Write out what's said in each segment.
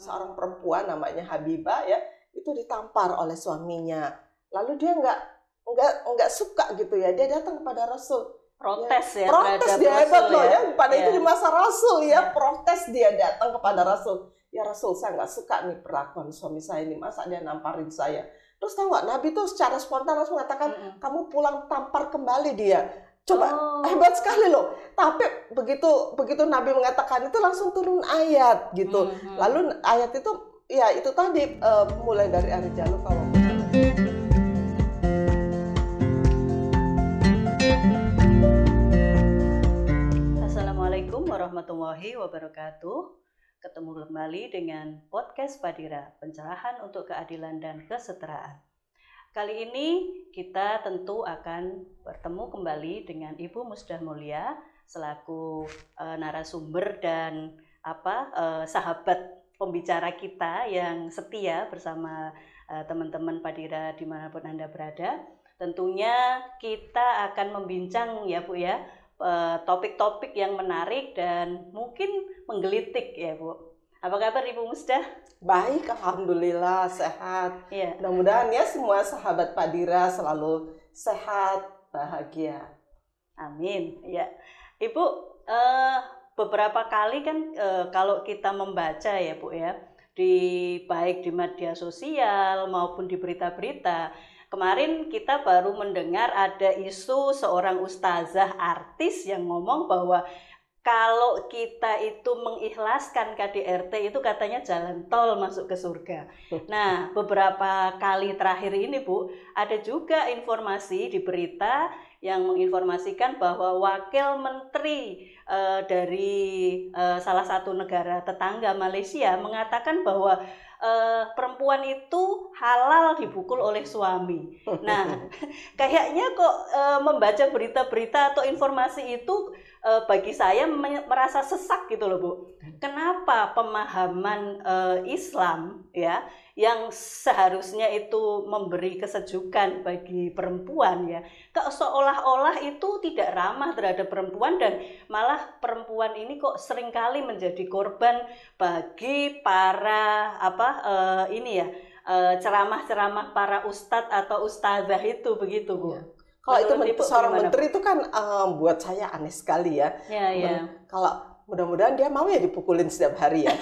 seorang perempuan namanya Habibah ya itu ditampar oleh suaminya. Lalu dia nggak nggak nggak suka gitu ya dia datang kepada Rasul protes ya, ya protes dia hebat loh ya. ya pada ya. itu di masa Rasul ya, ya protes dia datang kepada Rasul ya Rasul saya nggak suka nih perlakuan suami saya ini masa dia namparin saya terus tahu nggak Nabi tuh secara spontan langsung mengatakan mm -hmm. kamu pulang tampar kembali dia coba oh. hebat sekali loh tapi begitu begitu Nabi mengatakan itu langsung turun ayat gitu mm -hmm. lalu ayat itu ya itu tadi uh, mulai dari hari jalur kalau warahmatullahi wabarakatuh. Ketemu kembali dengan podcast Padira, pencerahan untuk keadilan dan kesetaraan. Kali ini kita tentu akan bertemu kembali dengan Ibu Musdah Mulia selaku e, narasumber dan apa e, sahabat pembicara kita yang setia bersama e, teman-teman Padira di mana pun Anda berada. Tentunya kita akan membincang ya Bu ya Eh, topik-topik yang menarik dan mungkin menggelitik ya Bu. Apa kabar Ibu Musdah? Baik, Alhamdulillah sehat. Ya. Mudah-mudahan ya semua sahabat Padira selalu sehat, bahagia. Amin. Ya, Ibu uh, beberapa kali kan uh, kalau kita membaca ya Bu ya di baik di media sosial maupun di berita-berita Kemarin kita baru mendengar ada isu seorang ustazah artis yang ngomong bahwa kalau kita itu mengikhlaskan KDRT itu katanya jalan tol masuk ke surga. Nah, beberapa kali terakhir ini Bu, ada juga informasi di berita yang menginformasikan bahwa wakil menteri e, dari e, salah satu negara tetangga Malaysia mengatakan bahwa uh, perempuan itu halal dipukul oleh suami. Nah, kayaknya kok uh, membaca berita-berita atau informasi itu uh, bagi saya merasa sesak gitu loh, Bu. Kenapa pemahaman uh, Islam ya yang seharusnya itu memberi kesejukan bagi perempuan ya kok seolah-olah itu tidak ramah terhadap perempuan dan malah perempuan ini kok sering kali menjadi korban bagi para apa uh, ini ya uh, ceramah-ceramah para ustadz atau ustazah itu begitu bu. Ya. Kalau itu seorang menteri itu kan um, buat saya aneh sekali ya. Ya, ya. Kalau Mudah-mudahan dia mau ya dipukulin setiap hari ya.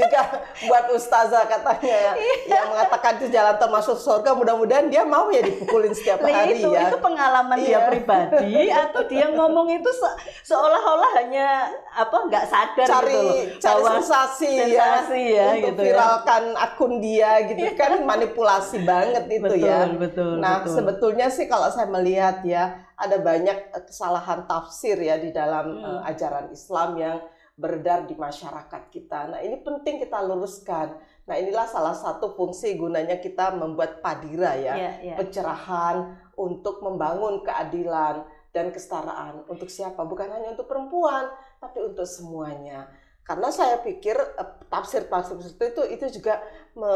Juga buat ustazah katanya ya, yang mengatakan itu jalan termasuk surga, mudah-mudahan dia mau ya dipukulin setiap hari itu, ya. Itu pengalaman iya. dia pribadi atau dia ngomong itu se seolah-olah hanya apa nggak sadar cari, gitu loh. Cari sensasi, sensasi ya, ya untuk gitu ya. viralkan ya. akun dia gitu kan manipulasi banget itu betul, ya. Betul, nah betul. sebetulnya sih kalau saya melihat ya ada banyak eh, kesalahan tafsir ya di dalam hmm. uh, ajaran Islam yang beredar di masyarakat kita. Nah, ini penting kita luruskan. Nah, inilah salah satu fungsi gunanya kita membuat padira ya, yeah, yeah. pencerahan untuk membangun keadilan dan kesetaraan untuk siapa? Bukan hanya untuk perempuan, tapi untuk semuanya karena saya pikir eh, tafsir-tafsir itu itu juga me,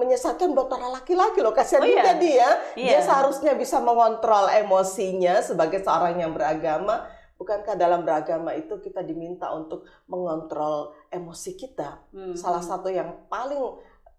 menyesatkan buat para laki-laki loh kasihan oh, juga iya. dia iya. dia seharusnya bisa mengontrol emosinya sebagai seorang yang beragama bukankah dalam beragama itu kita diminta untuk mengontrol emosi kita hmm. salah satu yang paling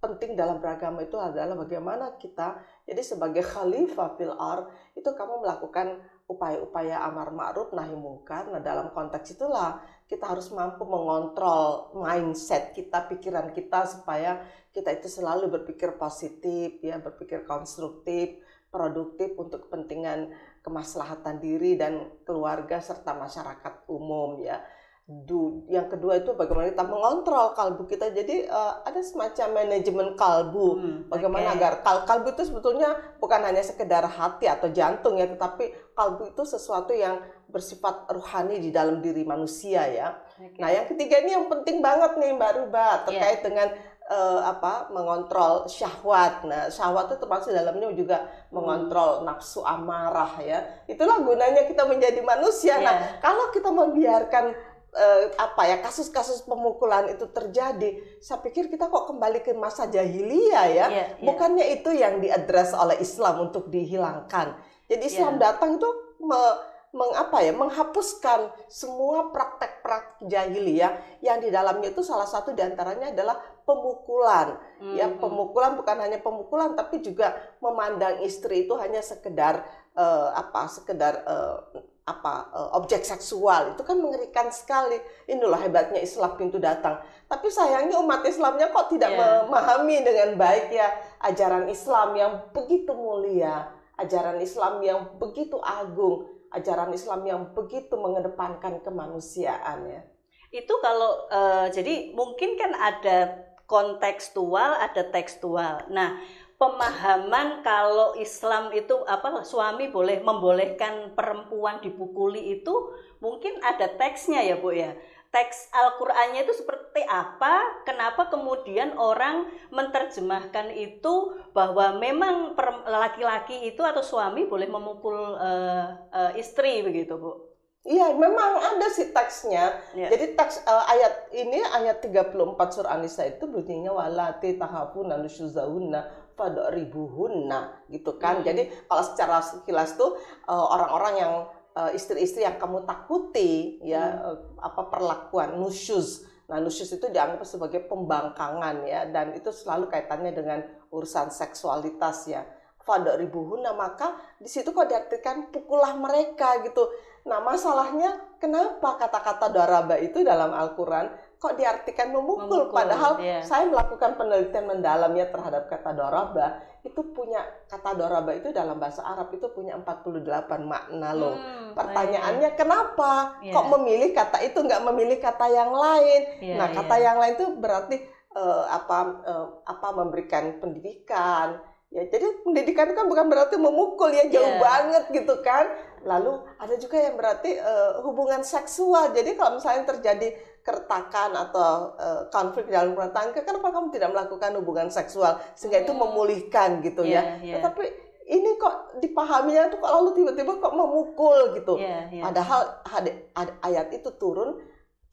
penting dalam beragama itu adalah bagaimana kita jadi sebagai khalifah fil ar itu kamu melakukan upaya-upaya amar ma'ruf nahi mungkar nah dalam konteks itulah kita harus mampu mengontrol mindset kita, pikiran kita supaya kita itu selalu berpikir positif, ya, berpikir konstruktif, produktif untuk kepentingan kemaslahatan diri dan keluarga serta masyarakat umum ya. Du, yang kedua itu bagaimana kita mengontrol kalbu kita. Jadi uh, ada semacam manajemen kalbu. Hmm, bagaimana okay. agar kal kalbu itu sebetulnya bukan hanya sekedar hati atau jantung ya, tetapi kalbu itu sesuatu yang bersifat rohani di dalam diri manusia ya. Okay. Nah, yang ketiga ini yang penting banget nih Mbak Ruba terkait yeah. dengan uh, apa mengontrol syahwat. Nah, syahwat itu termasuk dalamnya juga mengontrol hmm. nafsu amarah ya. Itulah gunanya kita menjadi manusia. Yeah. Nah, kalau kita membiarkan uh, apa ya kasus-kasus pemukulan itu terjadi, saya pikir kita kok kembali ke masa jahiliyah ya. Yeah, yeah. Bukannya itu yang diadres oleh Islam untuk dihilangkan. Jadi Islam yeah. datang itu me mengapa ya menghapuskan semua praktek-praktek jahiliyah yang di dalamnya itu salah satu di antaranya adalah pemukulan. Hmm. ya pemukulan bukan hanya pemukulan tapi juga memandang istri itu hanya sekedar uh, apa sekedar uh, apa uh, objek seksual. Itu kan mengerikan sekali. Inilah hebatnya Islam pintu datang. Tapi sayangnya umat Islamnya kok tidak yeah. memahami dengan baik ya ajaran Islam yang begitu mulia ajaran Islam yang begitu agung ajaran Islam yang begitu mengedepankan kemanusiaan ya. Itu kalau uh, jadi mungkin kan ada kontekstual, ada tekstual. Nah, pemahaman kalau Islam itu apa suami boleh membolehkan perempuan dipukuli itu mungkin ada teksnya ya, Bu ya teks Al-Qur'annya itu seperti apa? Kenapa kemudian orang menerjemahkan itu bahwa memang laki-laki itu atau suami boleh memukul uh, uh, istri begitu, Bu? Iya, memang ada sih teksnya. Ya. Jadi teks uh, ayat ini ayat 34 surah An-Nisa itu bunyinya walati tahafuna nusyuzaunna fadribuhunna gitu kan. Hmm. Jadi kalau secara sekilas tuh orang-orang uh, yang Eh, istri-istri yang kamu takuti ya hmm. Eh, apa perlakuan nusyuz. Nah, nusyuz itu dianggap sebagai pembangkangan ya dan itu selalu kaitannya dengan urusan seksualitas ya. Fada ribuhuna maka di situ kok diartikan pukullah mereka gitu. Nah, masalahnya kenapa kata-kata daraba itu dalam Al-Qur'an kok diartikan memukul, memukul padahal yeah. saya melakukan penelitian mendalamnya terhadap kata daraba itu punya kata doraba itu dalam bahasa Arab itu punya 48 makna loh. Hmm, Pertanyaannya iya. kenapa yeah. kok memilih kata itu nggak memilih kata yang lain? Yeah, nah, kata yeah. yang lain itu berarti uh, apa uh, apa memberikan pendidikan. Ya, jadi pendidikan itu kan bukan berarti memukul ya jauh yeah. banget gitu kan. Lalu ada juga yang berarti uh, hubungan seksual. Jadi kalau misalnya terjadi keretakan atau uh, konflik dalam rumah tangga, kenapa kamu tidak melakukan hubungan seksual sehingga itu hmm. memulihkan gitu yeah, ya? Yeah. Tetapi ini kok dipahaminya tuh kok lalu tiba-tiba kok memukul gitu. Yeah, yeah. Padahal ayat itu turun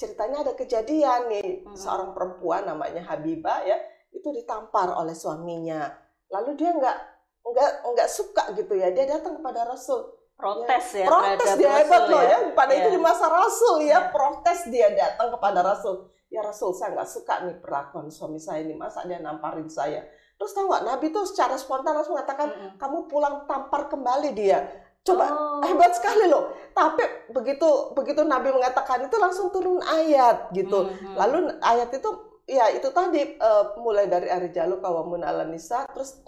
ceritanya ada kejadian nih hmm. seorang perempuan namanya Habibah ya itu ditampar oleh suaminya. Lalu dia nggak nggak nggak suka gitu ya dia datang kepada Rasul protes ya, protes dia hebat loh ya. ya pada ya. itu di masa Rasul ya, ya protes dia datang kepada Rasul ya Rasul saya nggak suka nih perlakuan suami saya ini masa dia namparin saya terus tahu nggak Nabi tuh secara spontan langsung mengatakan mm -hmm. kamu pulang tampar kembali dia coba oh. hebat sekali loh tapi begitu begitu Nabi mengatakan itu langsung turun ayat gitu mm -hmm. lalu ayat itu ya itu tadi uh, mulai dari Arijalu kawamun ala nisa terus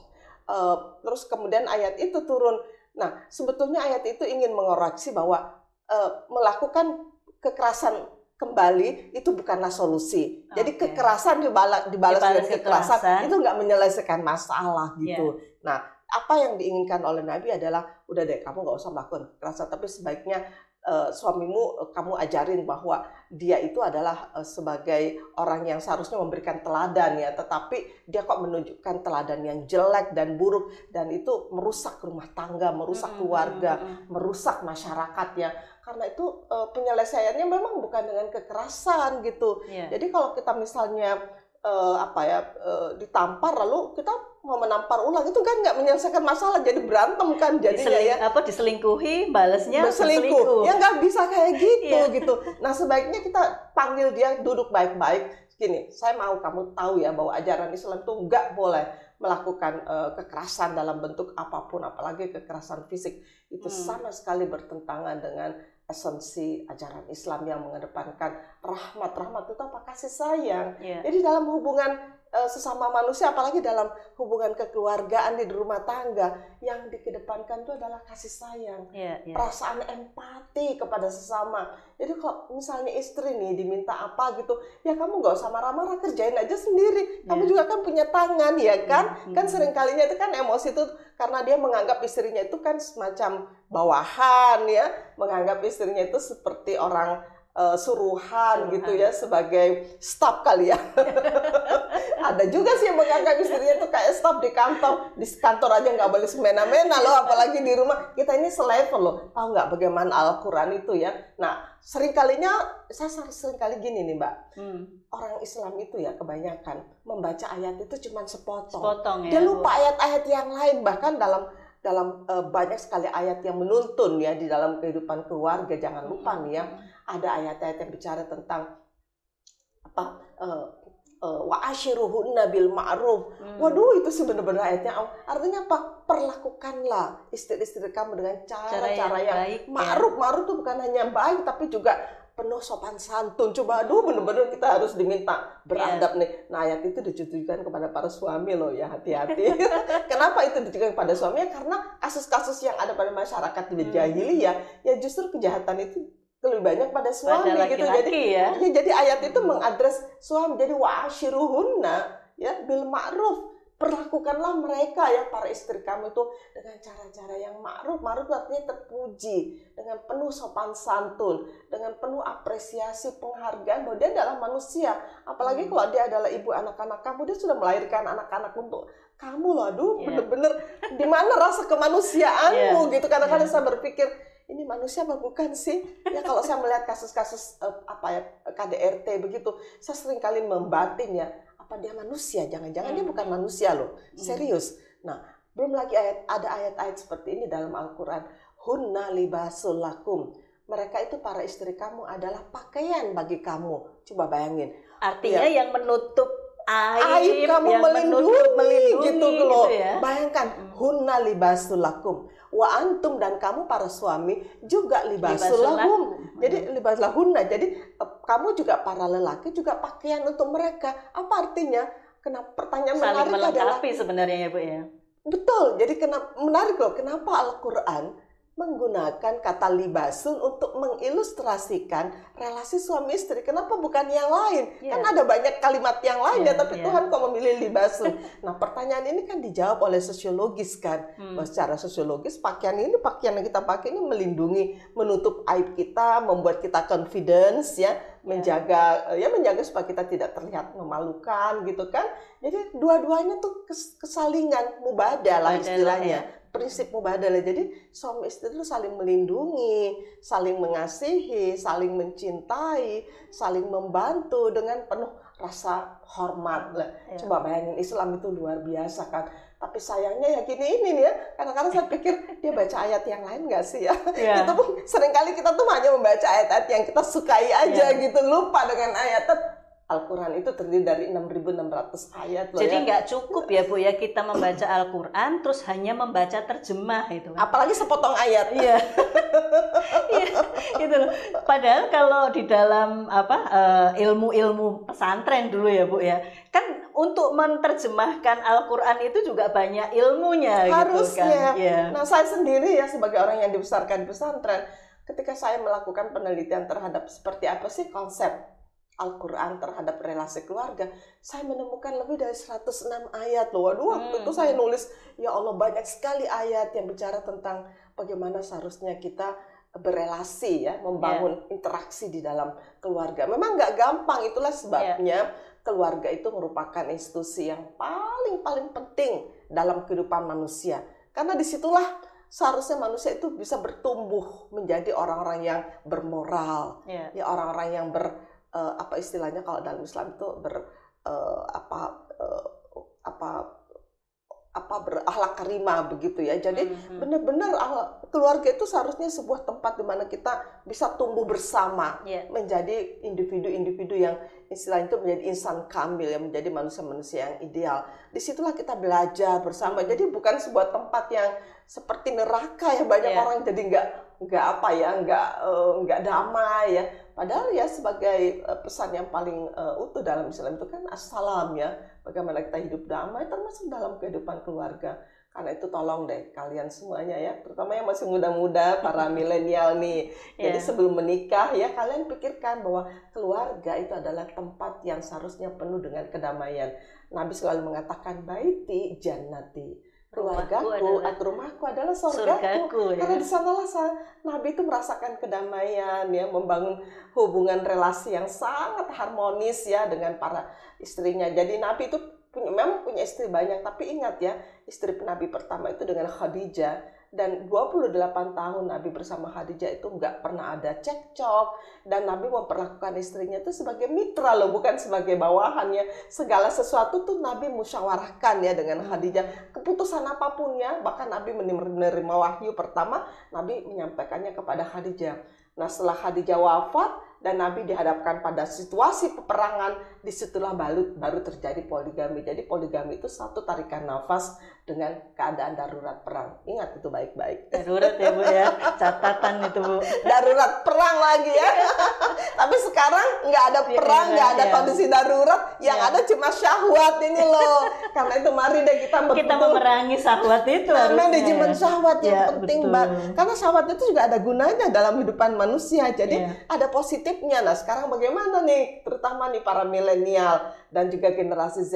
uh, terus kemudian ayat itu turun Nah, sebetulnya ayat itu ingin mengoreksi bahwa e, melakukan kekerasan kembali itu bukanlah solusi. Okay. Jadi kekerasan dibalas, dibalas, dibalas dengan kekerasan, kekerasan itu nggak menyelesaikan masalah gitu. Yeah. Nah, apa yang diinginkan oleh Nabi adalah udah deh kamu nggak usah melakukan kekerasan, tapi sebaiknya uh, suamimu uh, kamu ajarin bahwa dia itu adalah uh, sebagai orang yang seharusnya memberikan teladan ya, tetapi dia kok menunjukkan teladan yang jelek dan buruk dan itu merusak rumah tangga, merusak keluarga, merusak masyarakatnya. Karena itu uh, penyelesaiannya memang bukan dengan kekerasan gitu. Yeah. Jadi kalau kita misalnya uh, apa ya uh, ditampar lalu kita mau menampar ulang. Itu kan nggak menyelesaikan masalah jadi berantem kan jadi ya. apa diselingkuhi balasnya berselingkuh. ya nggak bisa kayak gitu yeah. gitu. Nah sebaiknya kita panggil dia duduk baik-baik. Gini saya mau kamu tahu ya bahwa ajaran Islam itu nggak boleh melakukan uh, kekerasan dalam bentuk apa pun apalagi kekerasan fisik. Itu hmm. sama sekali bertentangan dengan esensi ajaran Islam yang mengedepankan rahmat rahmat itu apa kasih sayang yeah. jadi dalam hubungan uh, sesama manusia apalagi dalam hubungan kekeluargaan di rumah tangga yang dikedepankan itu adalah kasih sayang yeah, yeah. perasaan empati kepada sesama jadi kalau misalnya istri nih diminta apa gitu ya kamu nggak usah marah-marah kerjain aja sendiri yeah. kamu juga kan punya tangan ya kan mm -hmm. kan sering kalinya itu kan emosi itu karena dia menganggap istrinya itu kan semacam bawahan ya menganggap istrinya itu seperti orang uh, suruhan, suruhan gitu ya sebagai staff kali ya. Ada juga sih yang menganggap istrinya itu kayak staff di kantor. Di kantor aja nggak boleh semena-mena loh, apalagi di rumah. Kita ini selevel loh. Tahu nggak bagaimana Al-Quran itu ya? Nah, sering kalinya, saya sering kali gini nih Mbak. Hmm. Orang Islam itu ya kebanyakan membaca ayat itu cuma sepotong. sepotong ya, Dia lupa ayat-ayat yang lain. Bahkan dalam dalam uh, banyak sekali ayat yang menuntun ya di dalam kehidupan keluarga. Jangan lupa nih ya, ada ayat-ayat yang bicara tentang apa uh, wa ashiruhunna bil ma'ruf. Hmm. Waduh, itu sih benar-benar ayatnya. Artinya apa? Perlakukanlah istri-istri kamu dengan cara-cara yang, yang baik. Ma'ruf, ya. ma'ruf itu bukan hanya baik tapi juga penuh sopan santun. Coba aduh benar-benar kita harus diminta beradab yeah. nih. Nah ayat itu ditujukan kepada para suami loh ya hati-hati. Kenapa itu ditujukan kepada suami? Karena kasus-kasus yang ada pada masyarakat di hmm. jahiliyah ya justru kejahatan itu lebih banyak pada suami pada gitu. Jadi ya. ya jadi ayat itu hmm. mengadres suami jadi wa'ashiruhunna ya bil ma'ruf perlakukanlah mereka ya para istri kamu itu dengan cara-cara yang ma'ruf. Ma'ruf artinya terpuji, dengan penuh sopan santun, dengan penuh apresiasi, penghargaan bahwa dia adalah manusia. Apalagi hmm. kalau dia adalah ibu anak-anak kamu, dia sudah melahirkan anak-anak untuk kamu loh. Aduh, yeah. bener-bener di mana rasa kemanusiaanmu yeah. gitu. Kadang-kadang yeah. saya berpikir, ini manusia apa bukan sih? Ya kalau saya melihat kasus-kasus uh, apa ya KDRT begitu, saya sering kali membatin ya apa dia manusia? Jangan-jangan hmm. dia bukan manusia loh. Hmm. Serius. Nah, belum lagi ayat ada ayat-ayat seperti ini dalam Al-Qur'an. Hunna libasul lakum. Mereka itu para istri kamu adalah pakaian bagi kamu. Coba bayangin. Artinya ya. yang menutup aib, aib kamu yang melindungi, melindungi gitu loh. Gitu ya? Bayangkan, hmm. hunna libasul lakum wa antum dan kamu para suami juga libasul lahum. Jadi libas lahunna. Jadi eh, kamu juga para lelaki juga pakaian untuk mereka. Apa artinya? Kenapa pertanyaan Saling menarik adalah sebenarnya ya Bu ya. Betul. Jadi kenapa menarik loh kenapa Al-Qur'an menggunakan kata libasun untuk mengilustrasikan relasi suami istri. Kenapa bukan yang lain? Yeah. Kan ada banyak kalimat yang lain yeah, ya, tapi yeah. Tuhan kok memilih libasun. nah, pertanyaan ini kan dijawab oleh sosiologis kan. Hmm. Bahwa secara sosiologis pakaian ini pakaian yang kita pakai ini melindungi, menutup aib kita, membuat kita confidence ya, yeah. menjaga ya menjaga supaya kita tidak terlihat memalukan gitu kan. Jadi dua-duanya tuh kesalingan mubadah lah istilahnya. Ya prinsip mubadalah. Jadi suami istri itu saling melindungi, saling mengasihi, saling mencintai, saling membantu dengan penuh rasa hormat lah. Ya. Coba bayangin Islam itu luar biasa kan. Tapi sayangnya ya gini ini nih ya. Kadang-kadang saya pikir dia baca ayat yang lain nggak sih ya? ya. itu pun sering kali kita tuh hanya membaca ayat-ayat yang kita sukai aja ya. gitu, lupa dengan ayat Al-Quran itu terdiri dari 6.600 ayat loh Jadi ya. nggak cukup ya Bu ya kita membaca Al-Quran terus hanya membaca terjemah itu. Kan? Apalagi sepotong ayat. Iya. iya gitu loh. Padahal kalau di dalam apa eh, ilmu-ilmu pesantren dulu ya Bu ya, kan untuk menerjemahkan Al-Quran itu juga banyak ilmunya Harusnya. gitu kan. Ya. Nah saya sendiri ya sebagai orang yang dibesarkan di pesantren, ketika saya melakukan penelitian terhadap seperti apa sih konsep Al-Quran terhadap relasi keluarga, saya menemukan lebih dari 106 ayat loh. Waduh, waktu hmm. itu saya nulis, ya Allah banyak sekali ayat yang bicara tentang bagaimana seharusnya kita berelasi ya, membangun yeah. interaksi di dalam keluarga. Memang nggak gampang, itulah sebabnya yeah. keluarga itu merupakan institusi yang paling-paling penting dalam kehidupan manusia. Karena di situlah seharusnya manusia itu bisa bertumbuh menjadi orang-orang yang bermoral, yeah. ya orang-orang yang ber uh, apa istilahnya kalau dalam Islam itu ber uh, apa uh, apa apa berakhlak karima begitu ya. Jadi mm-hmm. benar-benar keluarga itu seharusnya sebuah tempat di mana kita bisa tumbuh bersama, yeah. menjadi individu-individu yang istilahnya itu menjadi insan kamil yang menjadi manusia-manusia yang ideal. Di situlah kita belajar bersama. Mm-hmm. Jadi bukan sebuah tempat yang seperti neraka ya banyak yeah. orang jadi nggak nggak apa ya nggak nggak uh, damai ya Padahal ya sebagai uh, pesan yang paling uh, utuh dalam Islam itu kan assalam ya, bagaimana kita hidup damai termasuk dalam kehidupan keluarga. Karena itu tolong deh kalian semuanya ya, terutama yang masih muda-muda, para milenial nih. Jadi yeah. sebelum menikah ya kalian pikirkan bahwa keluarga itu adalah tempat yang seharusnya penuh dengan kedamaian. Nabi selalu mengatakan baiti jannati keluargaku adalah, atau rumahku adalah surgaku, surgaku ya. karena di sanalah Nabi itu merasakan kedamaian ya membangun hubungan relasi yang sangat harmonis ya dengan para istrinya jadi Nabi itu punya memang punya istri banyak tapi ingat ya istri Nabi pertama itu dengan Khadijah dan 28 tahun Nabi bersama Khadijah itu nggak pernah ada cekcok. Dan Nabi memperlakukan istrinya itu sebagai mitra loh bukan sebagai bawahannya. Segala sesuatu tuh Nabi musyawarahkan ya dengan Khadijah. Keputusan apa pun ya bahkan Nabi menerima wahyu pertama Nabi menyampaikannya kepada Khadijah. Nah setelah Khadijah wafat dan Nabi dihadapkan pada situasi peperangan, di situlah baru, baru terjadi poligami. Jadi poligami itu satu tarikan nafas dengan keadaan darurat perang. Ingat itu baik-baik. Darurat ya Bu ya, catatan itu Bu. Darurat perang lagi ya. Tapi sekarang nggak ada iya, perang, nggak ada ya. kondisi darurat, yang ya. ada cuma syahwat ini loh. Karena itu mari deh kita betul, kita memerangi syahwat itu. Nah, manajemen syahwat yang ya, penting, Mbak. Karena syahwat itu juga ada gunanya dalam hidupan manusia. Jadi ya. ada positif positifnya. Nah, sekarang bagaimana nih, terutama nih para milenial dan juga generasi Z,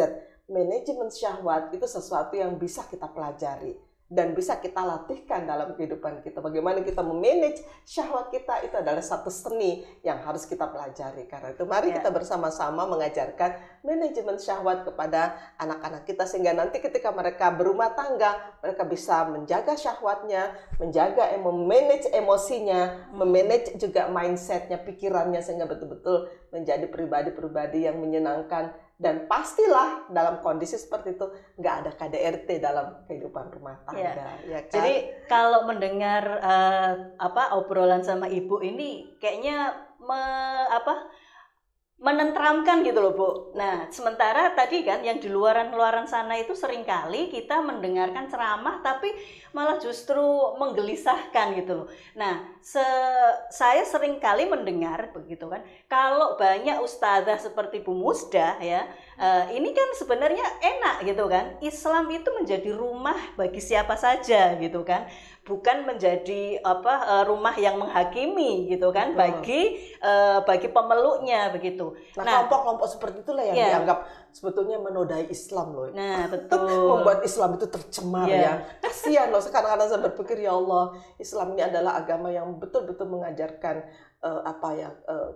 manajemen syahwat itu sesuatu yang bisa kita pelajari dan bisa kita latihkan dalam kehidupan kita. Bagaimana kita memanage syahwat kita itu adalah satu seni yang harus kita pelajari. Karena itu mari yeah. kita bersama-sama mengajarkan manajemen syahwat kepada anak-anak kita sehingga nanti ketika mereka berumah tangga, mereka bisa menjaga syahwatnya, menjaga memanage emosinya, hmm. memanage juga mindsetnya, pikirannya sehingga betul-betul menjadi pribadi-pribadi yang menyenangkan dan pastilah dalam kondisi seperti itu nggak ada KDRT dalam kehidupan rumah tangga. Ya. Ya kan? Jadi kalau mendengar uh, apa obrolan sama ibu ini kayaknya me, apa menentramkan gitu loh Bu. Nah sementara tadi kan yang di luaran-luaran sana itu sering kali kita mendengarkan ceramah tapi malah justru menggelisahkan gitu loh. Nah se saya sering kali mendengar begitu kan kalau banyak ustazah seperti Bu Musda ya uh, ini kan sebenarnya enak gitu kan Islam itu menjadi rumah bagi siapa saja gitu kan bukan menjadi apa uh, rumah yang menghakimi gitu kan Betul. bagi uh, bagi pemeluknya begitu. Nah, nah kelompok-kelompok seperti itulah yang yeah. dianggap sebetulnya menodai Islam loh. Nah, betul. Membuat Islam itu tercemar yeah. ya. Kasihan loh sekarang-kadang saya berpikir ya Allah, Islam ini adalah agama yang betul-betul mengajarkan uh, apa ya uh,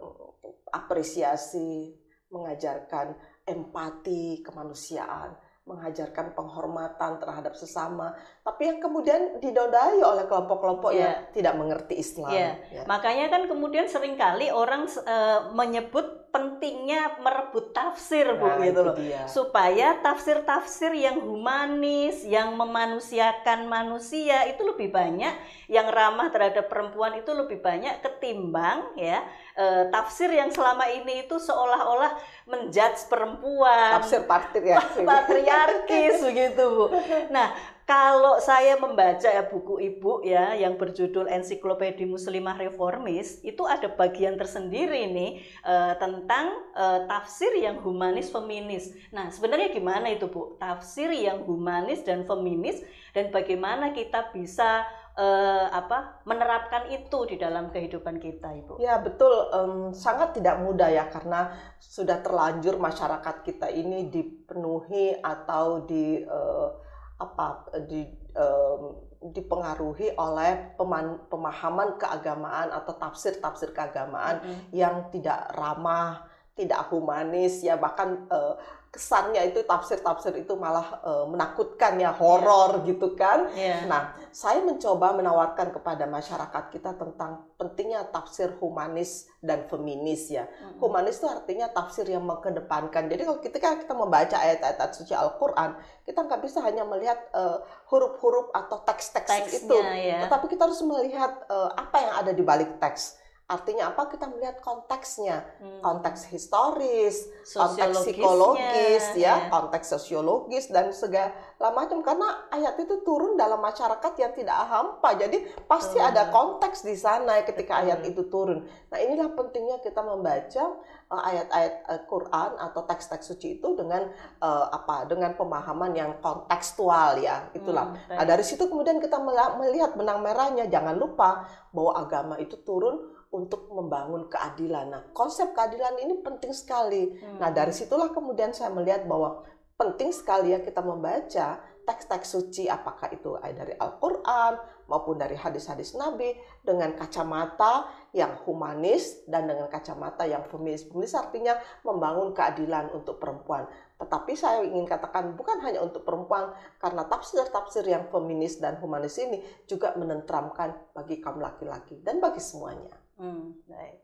apresiasi, mengajarkan empati, kemanusiaan mengajarkan penghormatan terhadap sesama, tapi yang kemudian didodai oleh kelompok-kelompok yeah. yang tidak mengerti Islam. Yeah. Yeah. Makanya kan kemudian sering kali orang uh, menyebut pentingnya merebut tafsir bu nah, gitu loh. dia. supaya tafsir-tafsir yang humanis yang memanusiakan manusia itu lebih banyak yang ramah terhadap perempuan itu lebih banyak ketimbang ya e, tafsir yang selama ini itu seolah-olah menjudge perempuan. Tafsir ya patriarkis begitu bu. Nah kalau saya membaca ya buku ibu ya yang berjudul Ensiklopedia Muslimah Reformis itu ada bagian tersendiri nih uh, tentang uh, tafsir yang humanis feminis. Nah sebenarnya gimana itu bu tafsir yang humanis dan feminis dan bagaimana kita bisa uh, apa menerapkan itu di dalam kehidupan kita ibu? Ya betul um, sangat tidak mudah ya karena sudah terlanjur masyarakat kita ini dipenuhi atau di uh, apa di um, dipengaruhi oleh peman, pemahaman keagamaan atau tafsir-tafsir keagamaan mm -hmm. yang tidak ramah, tidak humanis ya bahkan uh, kesannya itu tafsir-tafsir itu malah uh, menakutkan ya horor yeah. gitu kan. Yeah. Nah, saya mencoba menawarkan kepada masyarakat kita tentang pentingnya tafsir humanis dan feminis ya. Mm-hmm. Humanis itu artinya tafsir yang mengedepankan. Jadi kalau kita kan kita membaca ayat-ayat suci Al-Qur'an, kita nggak bisa hanya melihat uh, huruf-huruf atau teks-teks itu, yeah. tetapi kita harus melihat uh, apa yang ada di balik teks Artinya apa? Kita melihat konteksnya, hmm. konteks historis, konteks psikologis, ya, ya, konteks sosiologis dan segala macam. Karena ayat itu turun dalam masyarakat yang tidak hampa, jadi pasti hmm. ada konteks di sana ketika hmm. ayat itu turun. Nah inilah pentingnya kita membaca uh, ayat-ayat uh, Quran atau teks-teks suci itu dengan uh, apa? Dengan pemahaman yang kontekstual ya, itulah. Hmm, nah dari situ kemudian kita melihat benang merahnya. Jangan lupa bahwa agama itu turun untuk membangun keadilan. Nah, konsep keadilan ini penting sekali. Hmm. Nah, dari situlah kemudian saya melihat bahwa penting sekali ya kita membaca teks-teks suci apakah itu dari Al-Qur'an maupun dari hadis-hadis Nabi dengan kacamata yang humanis dan dengan kacamata yang feminis. Feminis artinya membangun keadilan untuk perempuan. Tetapi saya ingin katakan bukan hanya untuk perempuan karena tafsir-tafsir yang feminis dan humanis ini juga menentramkan bagi kaum laki-laki dan bagi semuanya. Hmm, baik.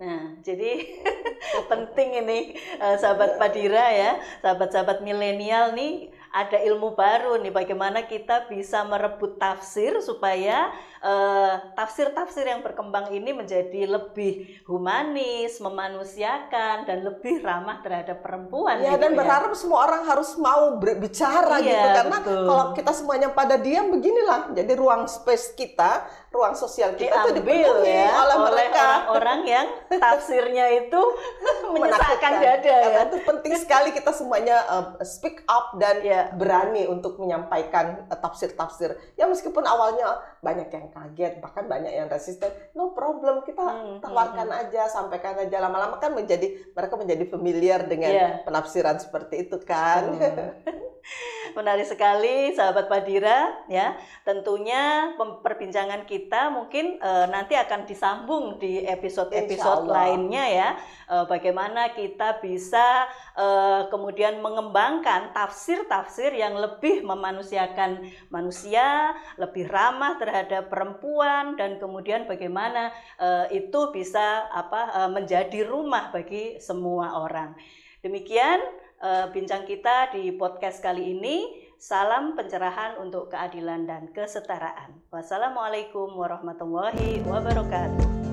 Nah, jadi penting ini eh, sahabat Padira ya, sahabat-sahabat milenial nih ada ilmu baru nih bagaimana kita bisa merebut tafsir supaya eh, tafsir-tafsir uh, yang berkembang ini menjadi lebih humanis, memanusiakan dan lebih ramah terhadap perempuan. Ya gitu dan ya. berharap semua orang harus mau berbicara iya, gitu karena betul. kalau kita semuanya pada diam beginilah jadi ruang space kita, ruang sosial kita itu dipenuhi ya, oleh, mereka orang-orang yang tafsirnya itu menyesakkan dada ya. Itu penting sekali kita semuanya uh, speak up dan ya berani untuk menyampaikan eh, tafsir-tafsir. Ya meskipun awalnya banyak yang kaget, bahkan banyak yang resisten, no problem kita hmm, hmm tawarkan hmm, aja, sampaikan aja. Lama-lama kan menjadi mereka menjadi familiar dengan yeah. penafsiran seperti itu kan. Hmm. Menarik sekali sahabat Padira ya. Tentunya perbincangan kita mungkin e, nanti akan disambung di episode-episode lainnya ya. E, bagaimana kita bisa e, kemudian mengembangkan tafsir-tafsir yang lebih memanusiakan manusia, lebih ramah terhadap perempuan dan kemudian bagaimana e, itu bisa apa menjadi rumah bagi semua orang. Demikian bincang kita di podcast kali ini. Salam pencerahan untuk keadilan dan kesetaraan. Wassalamualaikum warahmatullahi wabarakatuh.